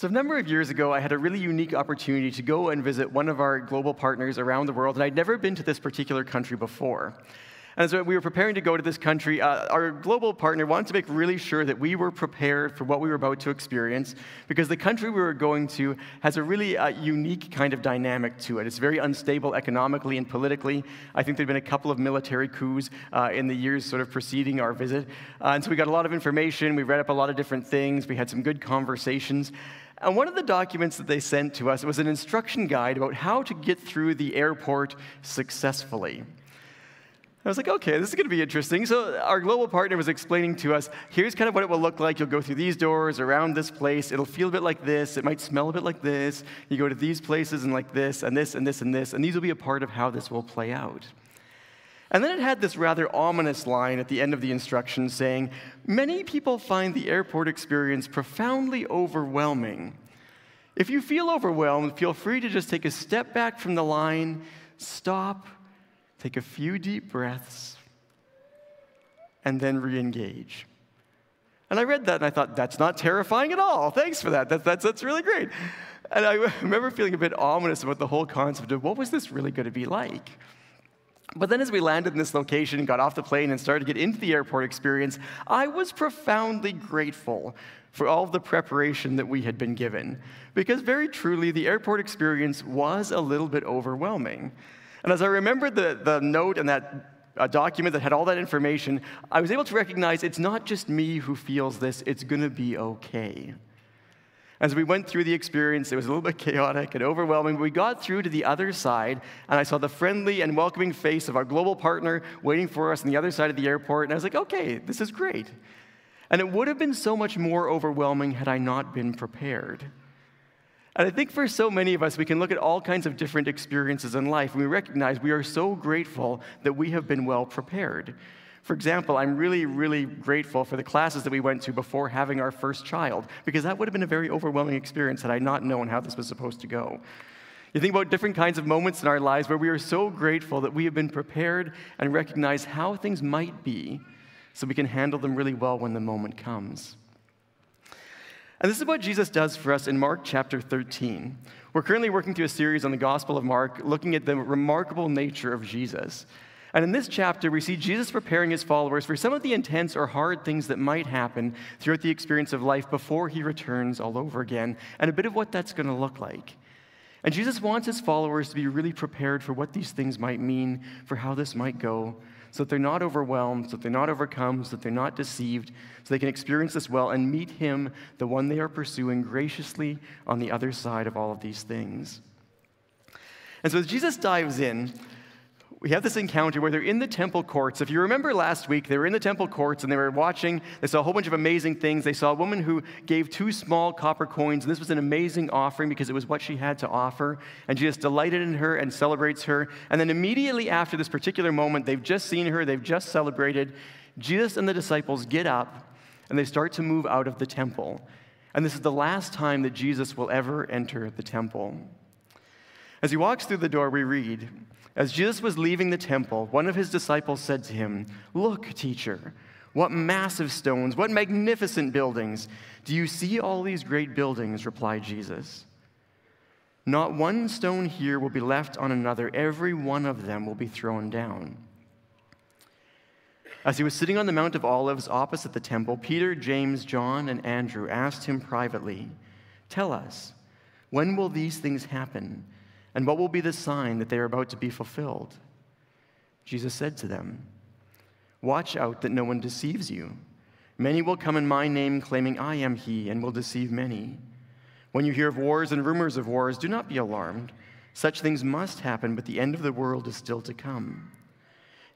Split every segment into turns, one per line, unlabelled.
So, a number of years ago, I had a really unique opportunity to go and visit one of our global partners around the world, and I'd never been to this particular country before. And as we were preparing to go to this country, uh, our global partner wanted to make really sure that we were prepared for what we were about to experience because the country we were going to has a really uh, unique kind of dynamic to it. It's very unstable economically and politically. I think there have been a couple of military coups uh, in the years sort of preceding our visit. Uh, and so we got a lot of information, we read up a lot of different things, we had some good conversations. And one of the documents that they sent to us was an instruction guide about how to get through the airport successfully. I was like, okay, this is going to be interesting. So, our global partner was explaining to us here's kind of what it will look like. You'll go through these doors around this place. It'll feel a bit like this. It might smell a bit like this. You go to these places and like this, and this, and this, and this. And these will be a part of how this will play out. And then it had this rather ominous line at the end of the instructions saying, Many people find the airport experience profoundly overwhelming. If you feel overwhelmed, feel free to just take a step back from the line, stop, Take a few deep breaths and then re engage. And I read that and I thought, that's not terrifying at all. Thanks for that. That's, that's, that's really great. And I remember feeling a bit ominous about the whole concept of what was this really going to be like? But then, as we landed in this location got off the plane and started to get into the airport experience, I was profoundly grateful for all of the preparation that we had been given. Because, very truly, the airport experience was a little bit overwhelming. And as I remembered the, the note and that uh, document that had all that information, I was able to recognize it's not just me who feels this, it's going to be okay. As we went through the experience, it was a little bit chaotic and overwhelming, but we got through to the other side, and I saw the friendly and welcoming face of our global partner waiting for us on the other side of the airport, and I was like, okay, this is great. And it would have been so much more overwhelming had I not been prepared. And I think for so many of us, we can look at all kinds of different experiences in life, and we recognize we are so grateful that we have been well prepared. For example, I'm really, really grateful for the classes that we went to before having our first child, because that would have been a very overwhelming experience had I not known how this was supposed to go. You think about different kinds of moments in our lives where we are so grateful that we have been prepared and recognize how things might be so we can handle them really well when the moment comes. And this is what Jesus does for us in Mark chapter 13. We're currently working through a series on the Gospel of Mark, looking at the remarkable nature of Jesus. And in this chapter, we see Jesus preparing his followers for some of the intense or hard things that might happen throughout the experience of life before he returns all over again, and a bit of what that's going to look like. And Jesus wants his followers to be really prepared for what these things might mean, for how this might go, so that they're not overwhelmed, so that they're not overcome, so that they're not deceived, so they can experience this well and meet Him, the one they are pursuing, graciously on the other side of all of these things. And so as Jesus dives in, we have this encounter where they're in the temple courts. If you remember last week, they were in the temple courts and they were watching. They saw a whole bunch of amazing things. They saw a woman who gave two small copper coins, and this was an amazing offering because it was what she had to offer. And Jesus delighted in her and celebrates her. And then immediately after this particular moment, they've just seen her, they've just celebrated. Jesus and the disciples get up and they start to move out of the temple. And this is the last time that Jesus will ever enter the temple. As he walks through the door, we read, as Jesus was leaving the temple, one of his disciples said to him, Look, teacher, what massive stones, what magnificent buildings. Do you see all these great buildings? replied Jesus. Not one stone here will be left on another, every one of them will be thrown down. As he was sitting on the Mount of Olives opposite the temple, Peter, James, John, and Andrew asked him privately, Tell us, when will these things happen? And what will be the sign that they are about to be fulfilled? Jesus said to them, Watch out that no one deceives you. Many will come in my name, claiming I am he, and will deceive many. When you hear of wars and rumors of wars, do not be alarmed. Such things must happen, but the end of the world is still to come.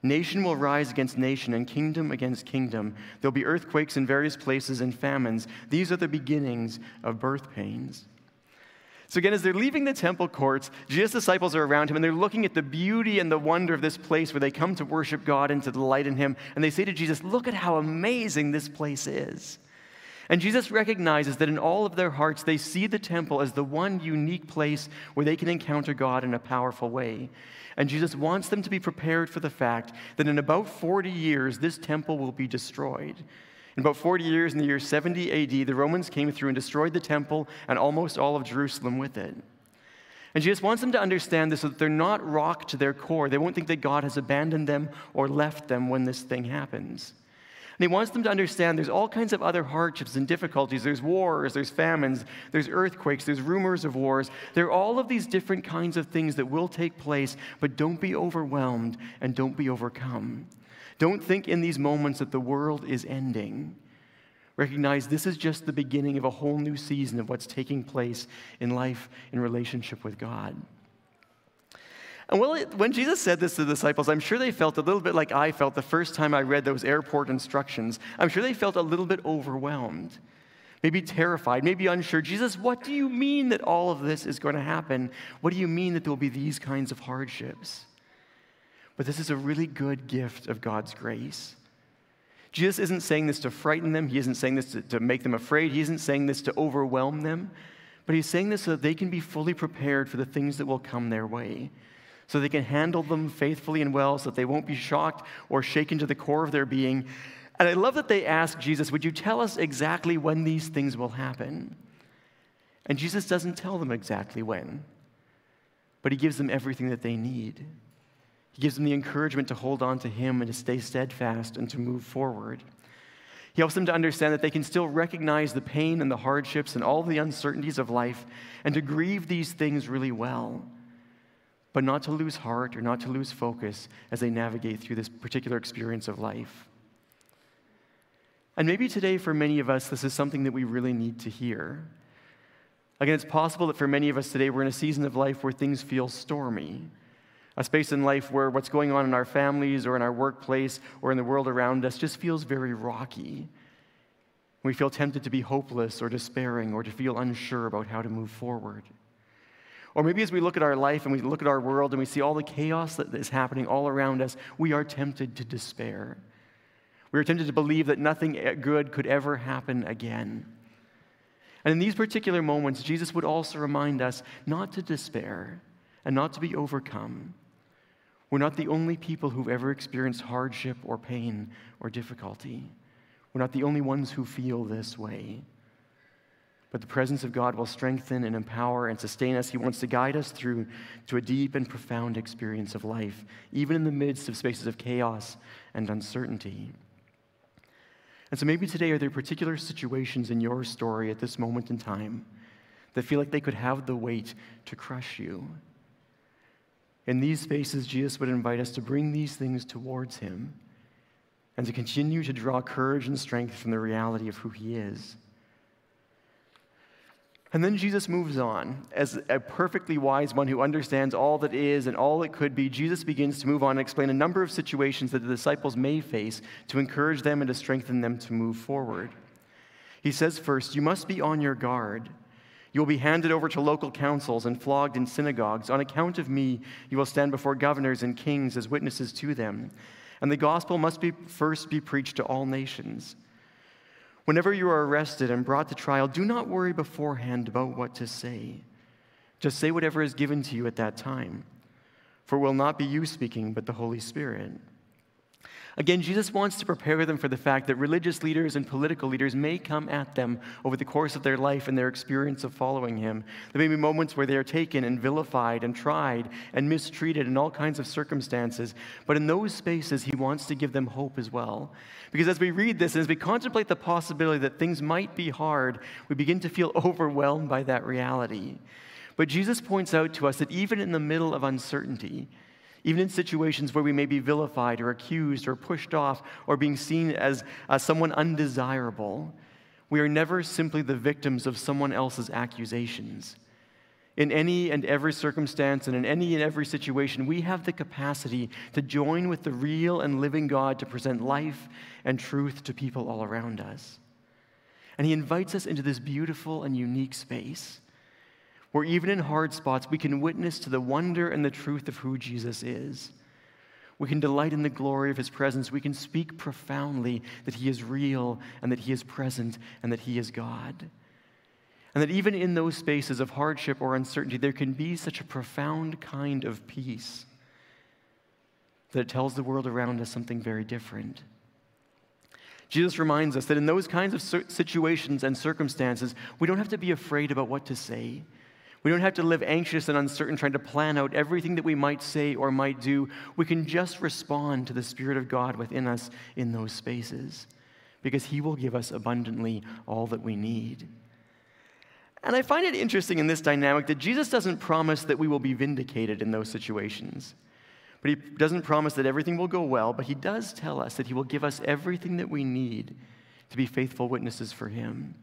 Nation will rise against nation, and kingdom against kingdom. There'll be earthquakes in various places and famines. These are the beginnings of birth pains. So, again, as they're leaving the temple courts, Jesus' disciples are around him and they're looking at the beauty and the wonder of this place where they come to worship God and to delight in him. And they say to Jesus, Look at how amazing this place is. And Jesus recognizes that in all of their hearts, they see the temple as the one unique place where they can encounter God in a powerful way. And Jesus wants them to be prepared for the fact that in about 40 years, this temple will be destroyed. In about 40 years, in the year 70 AD, the Romans came through and destroyed the temple and almost all of Jerusalem with it. And Jesus wants them to understand this so that they're not rocked to their core. They won't think that God has abandoned them or left them when this thing happens. And he wants them to understand there's all kinds of other hardships and difficulties. There's wars, there's famines, there's earthquakes, there's rumors of wars. There are all of these different kinds of things that will take place, but don't be overwhelmed and don't be overcome. Don't think in these moments that the world is ending. Recognize this is just the beginning of a whole new season of what's taking place in life in relationship with God. And when Jesus said this to the disciples, I'm sure they felt a little bit like I felt the first time I read those airport instructions. I'm sure they felt a little bit overwhelmed, maybe terrified, maybe unsure. Jesus, what do you mean that all of this is going to happen? What do you mean that there will be these kinds of hardships? But this is a really good gift of God's grace. Jesus isn't saying this to frighten them, He isn't saying this to, to make them afraid, He isn't saying this to overwhelm them, but He's saying this so that they can be fully prepared for the things that will come their way so they can handle them faithfully and well, so that they won't be shocked or shaken to the core of their being. And I love that they ask Jesus, Would you tell us exactly when these things will happen? And Jesus doesn't tell them exactly when, but he gives them everything that they need. He gives them the encouragement to hold on to him and to stay steadfast and to move forward. He helps them to understand that they can still recognize the pain and the hardships and all the uncertainties of life and to grieve these things really well but not to lose heart or not to lose focus as they navigate through this particular experience of life. And maybe today, for many of us, this is something that we really need to hear. Again, it's possible that for many of us today, we're in a season of life where things feel stormy, a space in life where what's going on in our families or in our workplace or in the world around us just feels very rocky. We feel tempted to be hopeless or despairing or to feel unsure about how to move forward. Or maybe as we look at our life and we look at our world and we see all the chaos that is happening all around us, we are tempted to despair. We are tempted to believe that nothing good could ever happen again. And in these particular moments, Jesus would also remind us not to despair and not to be overcome. We're not the only people who've ever experienced hardship or pain or difficulty. We're not the only ones who feel this way. But the presence of God will strengthen and empower and sustain us. He wants to guide us through to a deep and profound experience of life, even in the midst of spaces of chaos and uncertainty. And so maybe today, are there particular situations in your story at this moment in time that feel like they could have the weight to crush you? In these spaces, Jesus would invite us to bring these things towards Him and to continue to draw courage and strength from the reality of who He is. And then Jesus moves on. As a perfectly wise one who understands all that is and all it could be, Jesus begins to move on and explain a number of situations that the disciples may face to encourage them and to strengthen them to move forward. He says, first, you must be on your guard. You will be handed over to local councils and flogged in synagogues. On account of me, you will stand before governors and kings as witnesses to them. And the gospel must be first be preached to all nations. Whenever you are arrested and brought to trial, do not worry beforehand about what to say. Just say whatever is given to you at that time. For it will not be you speaking, but the Holy Spirit. Again, Jesus wants to prepare them for the fact that religious leaders and political leaders may come at them over the course of their life and their experience of following him. There may be moments where they are taken and vilified and tried and mistreated in all kinds of circumstances. But in those spaces, he wants to give them hope as well. Because as we read this and as we contemplate the possibility that things might be hard, we begin to feel overwhelmed by that reality. But Jesus points out to us that even in the middle of uncertainty, even in situations where we may be vilified or accused or pushed off or being seen as uh, someone undesirable, we are never simply the victims of someone else's accusations. In any and every circumstance and in any and every situation, we have the capacity to join with the real and living God to present life and truth to people all around us. And He invites us into this beautiful and unique space where even in hard spots, we can witness to the wonder and the truth of who Jesus is. We can delight in the glory of his presence. We can speak profoundly that he is real and that he is present and that he is God. And that even in those spaces of hardship or uncertainty, there can be such a profound kind of peace that it tells the world around us something very different. Jesus reminds us that in those kinds of situations and circumstances, we don't have to be afraid about what to say. We don't have to live anxious and uncertain trying to plan out everything that we might say or might do. We can just respond to the Spirit of God within us in those spaces because He will give us abundantly all that we need. And I find it interesting in this dynamic that Jesus doesn't promise that we will be vindicated in those situations. But he doesn't promise that everything will go well, but he does tell us that he will give us everything that we need to be faithful witnesses for him.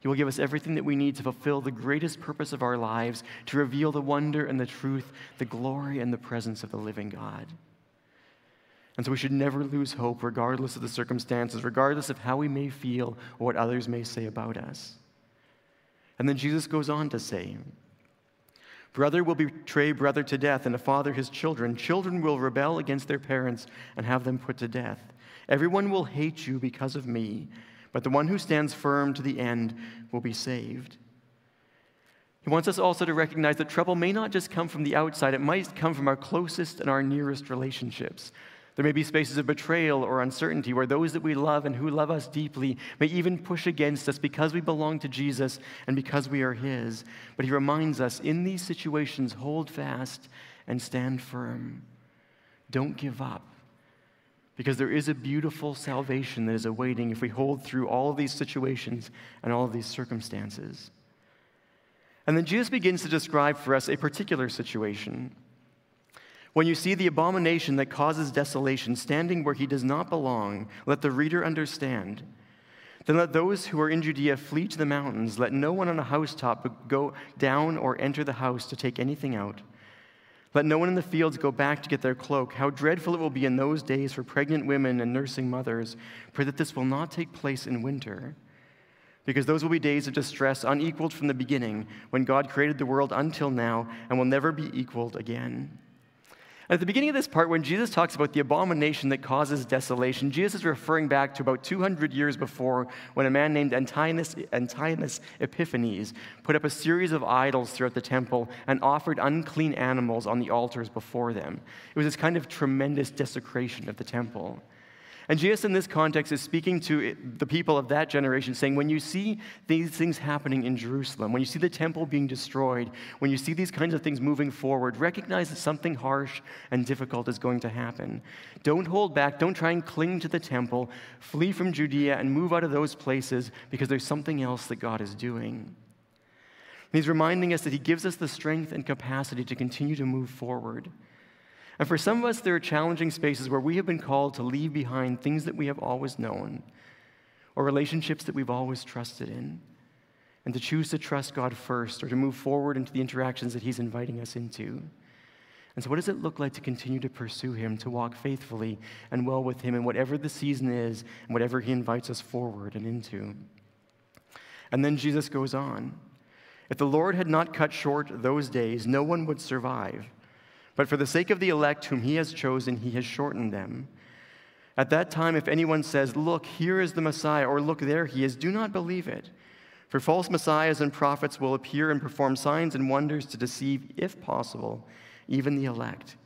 He will give us everything that we need to fulfill the greatest purpose of our lives, to reveal the wonder and the truth, the glory and the presence of the living God. And so we should never lose hope, regardless of the circumstances, regardless of how we may feel or what others may say about us. And then Jesus goes on to say, Brother will betray brother to death, and a father his children. Children will rebel against their parents and have them put to death. Everyone will hate you because of me, but the one who stands firm to the end will be saved. He wants us also to recognize that trouble may not just come from the outside, it might come from our closest and our nearest relationships. There may be spaces of betrayal or uncertainty where those that we love and who love us deeply may even push against us because we belong to Jesus and because we are His. But He reminds us in these situations, hold fast and stand firm. Don't give up. Because there is a beautiful salvation that is awaiting if we hold through all of these situations and all of these circumstances. And then Jesus begins to describe for us a particular situation. When you see the abomination that causes desolation standing where he does not belong, let the reader understand. Then let those who are in Judea flee to the mountains. Let no one on a housetop go down or enter the house to take anything out. Let no one in the fields go back to get their cloak. How dreadful it will be in those days for pregnant women and nursing mothers. Pray that this will not take place in winter. Because those will be days of distress unequaled from the beginning, when God created the world until now, and will never be equaled again. At the beginning of this part, when Jesus talks about the abomination that causes desolation, Jesus is referring back to about 200 years before when a man named Antinous, Antiochus Epiphanes put up a series of idols throughout the temple and offered unclean animals on the altars before them. It was this kind of tremendous desecration of the temple. And Jesus, in this context, is speaking to the people of that generation, saying, When you see these things happening in Jerusalem, when you see the temple being destroyed, when you see these kinds of things moving forward, recognize that something harsh and difficult is going to happen. Don't hold back. Don't try and cling to the temple. Flee from Judea and move out of those places because there's something else that God is doing. And he's reminding us that he gives us the strength and capacity to continue to move forward. And for some of us, there are challenging spaces where we have been called to leave behind things that we have always known or relationships that we've always trusted in, and to choose to trust God first or to move forward into the interactions that He's inviting us into. And so, what does it look like to continue to pursue Him, to walk faithfully and well with Him in whatever the season is and whatever He invites us forward and into? And then Jesus goes on. If the Lord had not cut short those days, no one would survive. But for the sake of the elect whom he has chosen, he has shortened them. At that time, if anyone says, Look, here is the Messiah, or Look, there he is, do not believe it. For false messiahs and prophets will appear and perform signs and wonders to deceive, if possible, even the elect.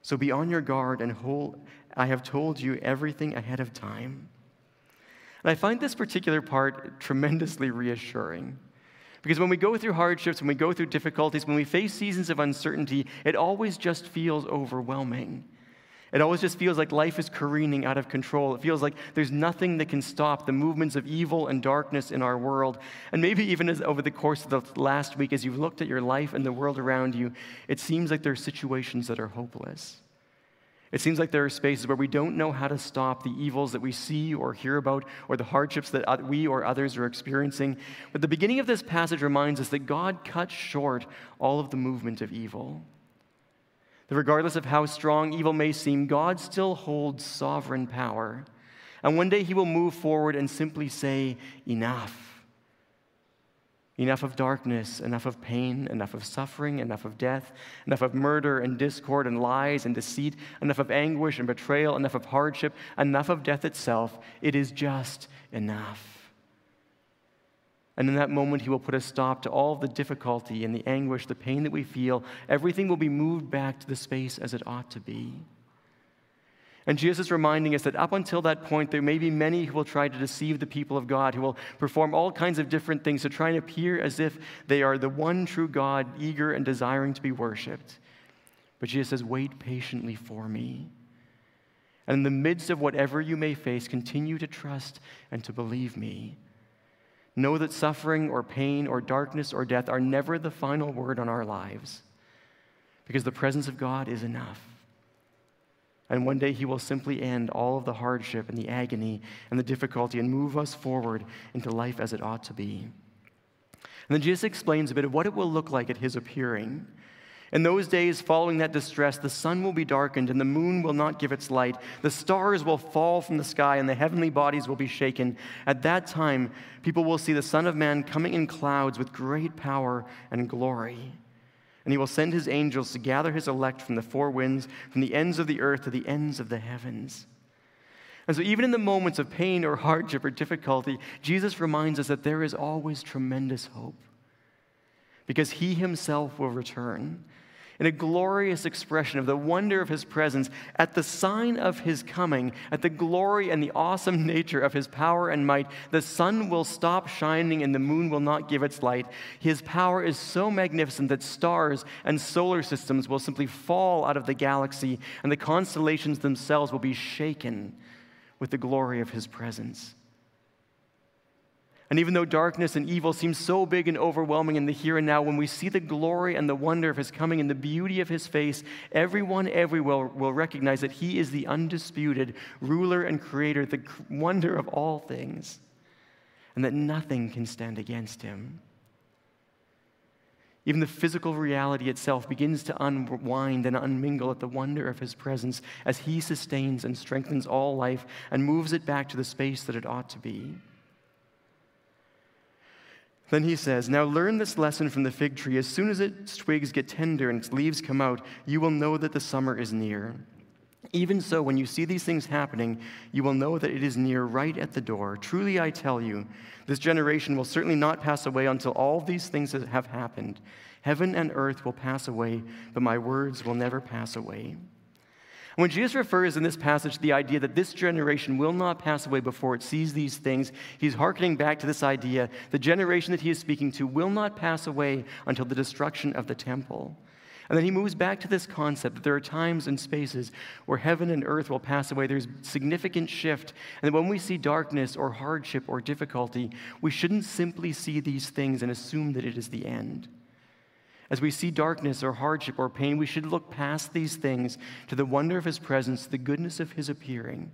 So be on your guard and hold. I have told you everything ahead of time. And I find this particular part tremendously reassuring. Because when we go through hardships, when we go through difficulties, when we face seasons of uncertainty, it always just feels overwhelming. It always just feels like life is careening out of control. It feels like there's nothing that can stop the movements of evil and darkness in our world. And maybe even as over the course of the last week, as you've looked at your life and the world around you, it seems like there are situations that are hopeless. It seems like there are spaces where we don't know how to stop the evils that we see or hear about or the hardships that we or others are experiencing. But the beginning of this passage reminds us that God cuts short all of the movement of evil. That regardless of how strong evil may seem, God still holds sovereign power. And one day he will move forward and simply say, Enough. Enough of darkness, enough of pain, enough of suffering, enough of death, enough of murder and discord and lies and deceit, enough of anguish and betrayal, enough of hardship, enough of death itself. It is just enough. And in that moment, he will put a stop to all the difficulty and the anguish, the pain that we feel. Everything will be moved back to the space as it ought to be. And Jesus is reminding us that up until that point, there may be many who will try to deceive the people of God, who will perform all kinds of different things to try and appear as if they are the one true God, eager and desiring to be worshiped. But Jesus says, Wait patiently for me. And in the midst of whatever you may face, continue to trust and to believe me. Know that suffering or pain or darkness or death are never the final word on our lives, because the presence of God is enough. And one day he will simply end all of the hardship and the agony and the difficulty and move us forward into life as it ought to be. And then Jesus explains a bit of what it will look like at his appearing. In those days following that distress, the sun will be darkened and the moon will not give its light. The stars will fall from the sky and the heavenly bodies will be shaken. At that time, people will see the Son of Man coming in clouds with great power and glory and he will send his angels to gather his elect from the four winds, from the ends of the earth to the ends of the heavens. And so, even in the moments of pain or hardship or difficulty, Jesus reminds us that there is always tremendous hope because he himself will return in a glorious expression of the wonder of his presence, at the sign of his coming, at the glory and the awesome nature of his power and might, the sun will stop shining and the moon will not give its light. His power is so magnificent that stars and solar systems will simply fall out of the galaxy, and the constellations themselves will be shaken with the glory of his presence. And even though darkness and evil seem so big and overwhelming in the here and now, when we see the glory and the wonder of his coming and the beauty of his face, everyone everywhere will recognize that he is the undisputed ruler and creator, the wonder of all things, and that nothing can stand against him. Even the physical reality itself begins to unwind and unmingle at the wonder of his presence as he sustains and strengthens all life and moves it back to the space that it ought to be. Then he says, Now learn this lesson from the fig tree. As soon as its twigs get tender and its leaves come out, you will know that the summer is near. Even so, when you see these things happening, you will know that it is near right at the door. Truly, I tell you, this generation will certainly not pass away until all these things have happened. Heaven and earth will pass away, but my words will never pass away. When Jesus refers in this passage to the idea that this generation will not pass away before it sees these things, he's hearkening back to this idea the generation that he is speaking to will not pass away until the destruction of the temple. And then he moves back to this concept that there are times and spaces where heaven and earth will pass away. There's significant shift. And that when we see darkness or hardship or difficulty, we shouldn't simply see these things and assume that it is the end. As we see darkness or hardship or pain, we should look past these things to the wonder of His presence, the goodness of His appearing,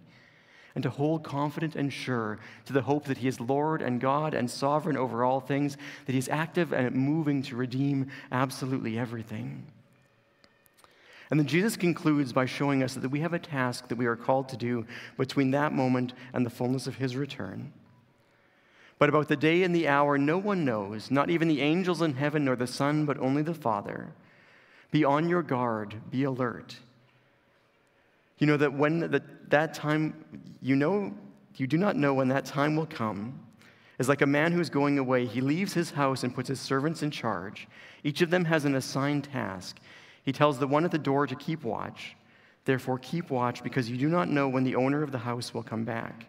and to hold confident and sure to the hope that He is Lord and God and sovereign over all things, that He is active and moving to redeem absolutely everything. And then Jesus concludes by showing us that we have a task that we are called to do between that moment and the fullness of His return. But about the day and the hour, no one knows, not even the angels in heaven nor the Son, but only the Father. Be on your guard, be alert. You know that when the, that time, you know, you do not know when that time will come. Is like a man who's going away. He leaves his house and puts his servants in charge. Each of them has an assigned task. He tells the one at the door to keep watch. Therefore, keep watch because you do not know when the owner of the house will come back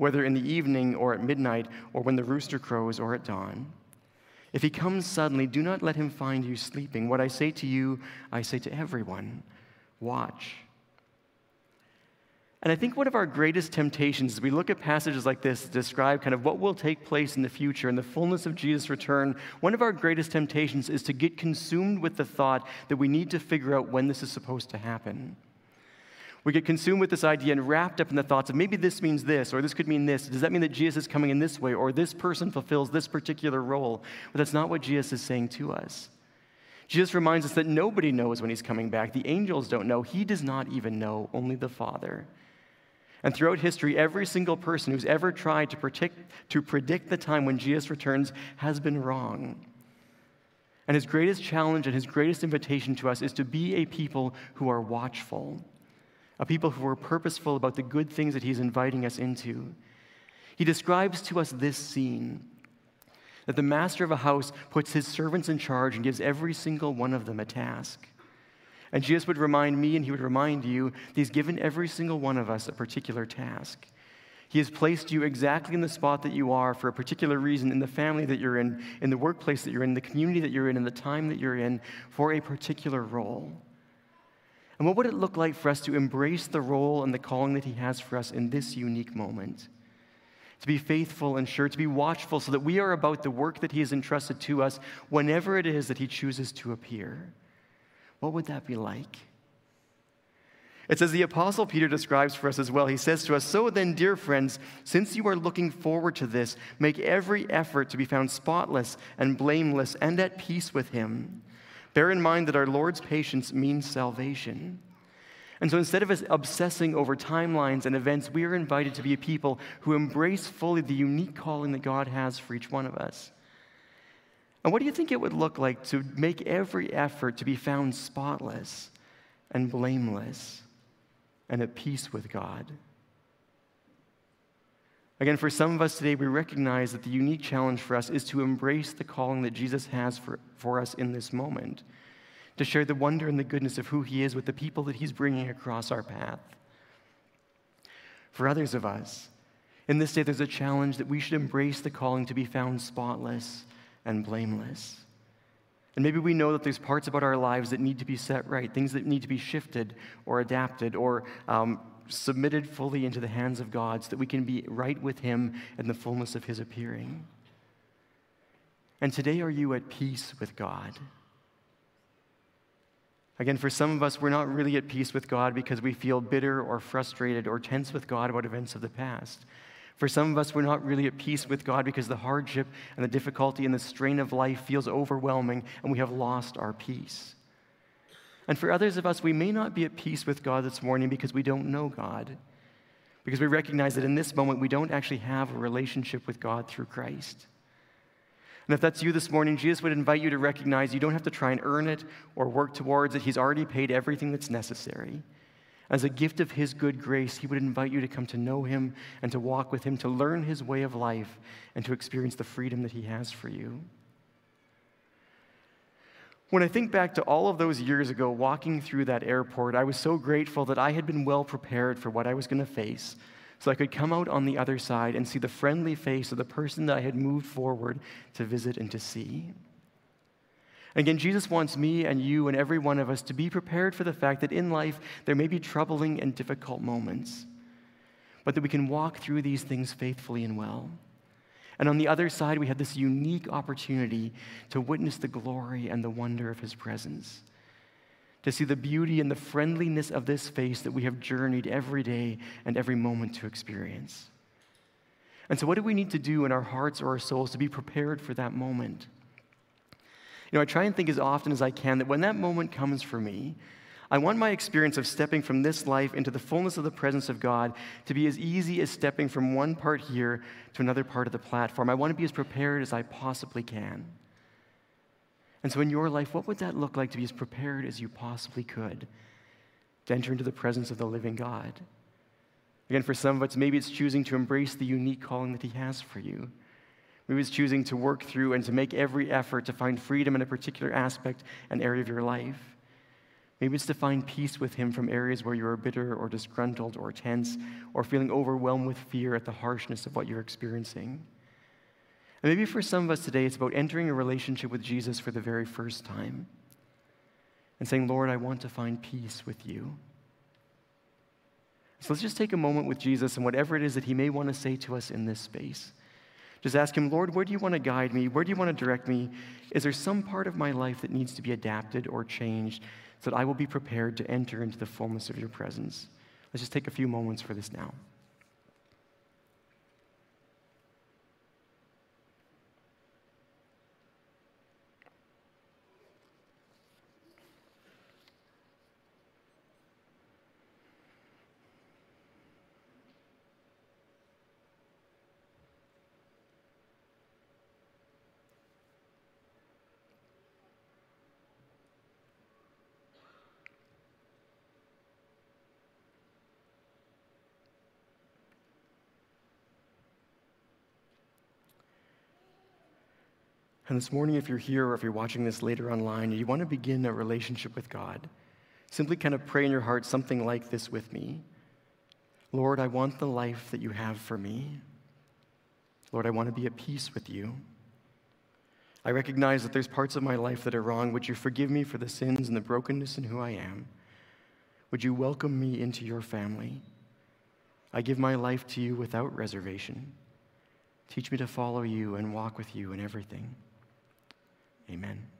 whether in the evening or at midnight, or when the rooster crows or at dawn. If he comes suddenly, do not let him find you sleeping. What I say to you, I say to everyone watch. And I think one of our greatest temptations as we look at passages like this to describe kind of what will take place in the future in the fullness of Jesus' return, one of our greatest temptations is to get consumed with the thought that we need to figure out when this is supposed to happen. We get consumed with this idea and wrapped up in the thoughts of maybe this means this, or this could mean this. Does that mean that Jesus is coming in this way, or this person fulfills this particular role? But that's not what Jesus is saying to us. Jesus reminds us that nobody knows when he's coming back. The angels don't know. He does not even know, only the Father. And throughout history, every single person who's ever tried to predict, to predict the time when Jesus returns has been wrong. And his greatest challenge and his greatest invitation to us is to be a people who are watchful a people who are purposeful about the good things that he's inviting us into. He describes to us this scene that the master of a house puts his servants in charge and gives every single one of them a task. And Jesus would remind me and he would remind you that he's given every single one of us a particular task. He has placed you exactly in the spot that you are for a particular reason in the family that you're in, in the workplace that you're in, the community that you're in, in the time that you're in for a particular role. And what would it look like for us to embrace the role and the calling that He has for us in this unique moment? To be faithful and sure, to be watchful so that we are about the work that He has entrusted to us whenever it is that He chooses to appear. What would that be like? It says the Apostle Peter describes for us as well. He says to us, So then, dear friends, since you are looking forward to this, make every effort to be found spotless and blameless and at peace with Him. Bear in mind that our Lord's patience means salvation. And so instead of us obsessing over timelines and events, we are invited to be a people who embrace fully the unique calling that God has for each one of us. And what do you think it would look like to make every effort to be found spotless and blameless? and at peace with God. Again, for some of us today, we recognize that the unique challenge for us is to embrace the calling that Jesus has for, for us in this moment, to share the wonder and the goodness of who He is with the people that He's bringing across our path. For others of us, in this day, there's a challenge that we should embrace the calling to be found spotless and blameless. And maybe we know that there's parts about our lives that need to be set right, things that need to be shifted or adapted or um, submitted fully into the hands of God so that we can be right with Him in the fullness of His appearing. And today, are you at peace with God? Again, for some of us, we're not really at peace with God because we feel bitter or frustrated or tense with God about events of the past. For some of us, we're not really at peace with God because the hardship and the difficulty and the strain of life feels overwhelming and we have lost our peace. And for others of us, we may not be at peace with God this morning because we don't know God, because we recognize that in this moment we don't actually have a relationship with God through Christ. And if that's you this morning, Jesus would invite you to recognize you don't have to try and earn it or work towards it. He's already paid everything that's necessary. As a gift of His good grace, He would invite you to come to know Him and to walk with Him, to learn His way of life, and to experience the freedom that He has for you. When I think back to all of those years ago walking through that airport, I was so grateful that I had been well prepared for what I was going to face so I could come out on the other side and see the friendly face of the person that I had moved forward to visit and to see. Again, Jesus wants me and you and every one of us to be prepared for the fact that in life there may be troubling and difficult moments, but that we can walk through these things faithfully and well. And on the other side, we have this unique opportunity to witness the glory and the wonder of his presence, to see the beauty and the friendliness of this face that we have journeyed every day and every moment to experience. And so, what do we need to do in our hearts or our souls to be prepared for that moment? You know, I try and think as often as I can that when that moment comes for me, I want my experience of stepping from this life into the fullness of the presence of God to be as easy as stepping from one part here to another part of the platform. I want to be as prepared as I possibly can. And so, in your life, what would that look like to be as prepared as you possibly could to enter into the presence of the living God? Again, for some of us, maybe it's choosing to embrace the unique calling that He has for you. Maybe it's choosing to work through and to make every effort to find freedom in a particular aspect and area of your life. Maybe it's to find peace with Him from areas where you are bitter or disgruntled or tense or feeling overwhelmed with fear at the harshness of what you're experiencing. And maybe for some of us today, it's about entering a relationship with Jesus for the very first time and saying, Lord, I want to find peace with you. So let's just take a moment with Jesus and whatever it is that He may want to say to us in this space. Just ask Him, Lord, where do you want to guide me? Where do you want to direct me? Is there some part of my life that needs to be adapted or changed so that I will be prepared to enter into the fullness of your presence? Let's just take a few moments for this now. And this morning, if you're here or if you're watching this later online, you want to begin a relationship with God, simply kind of pray in your heart something like this with me Lord, I want the life that you have for me. Lord, I want to be at peace with you. I recognize that there's parts of my life that are wrong. Would you forgive me for the sins and the brokenness in who I am? Would you welcome me into your family? I give my life to you without reservation. Teach me to follow you and walk with you in everything. Amen.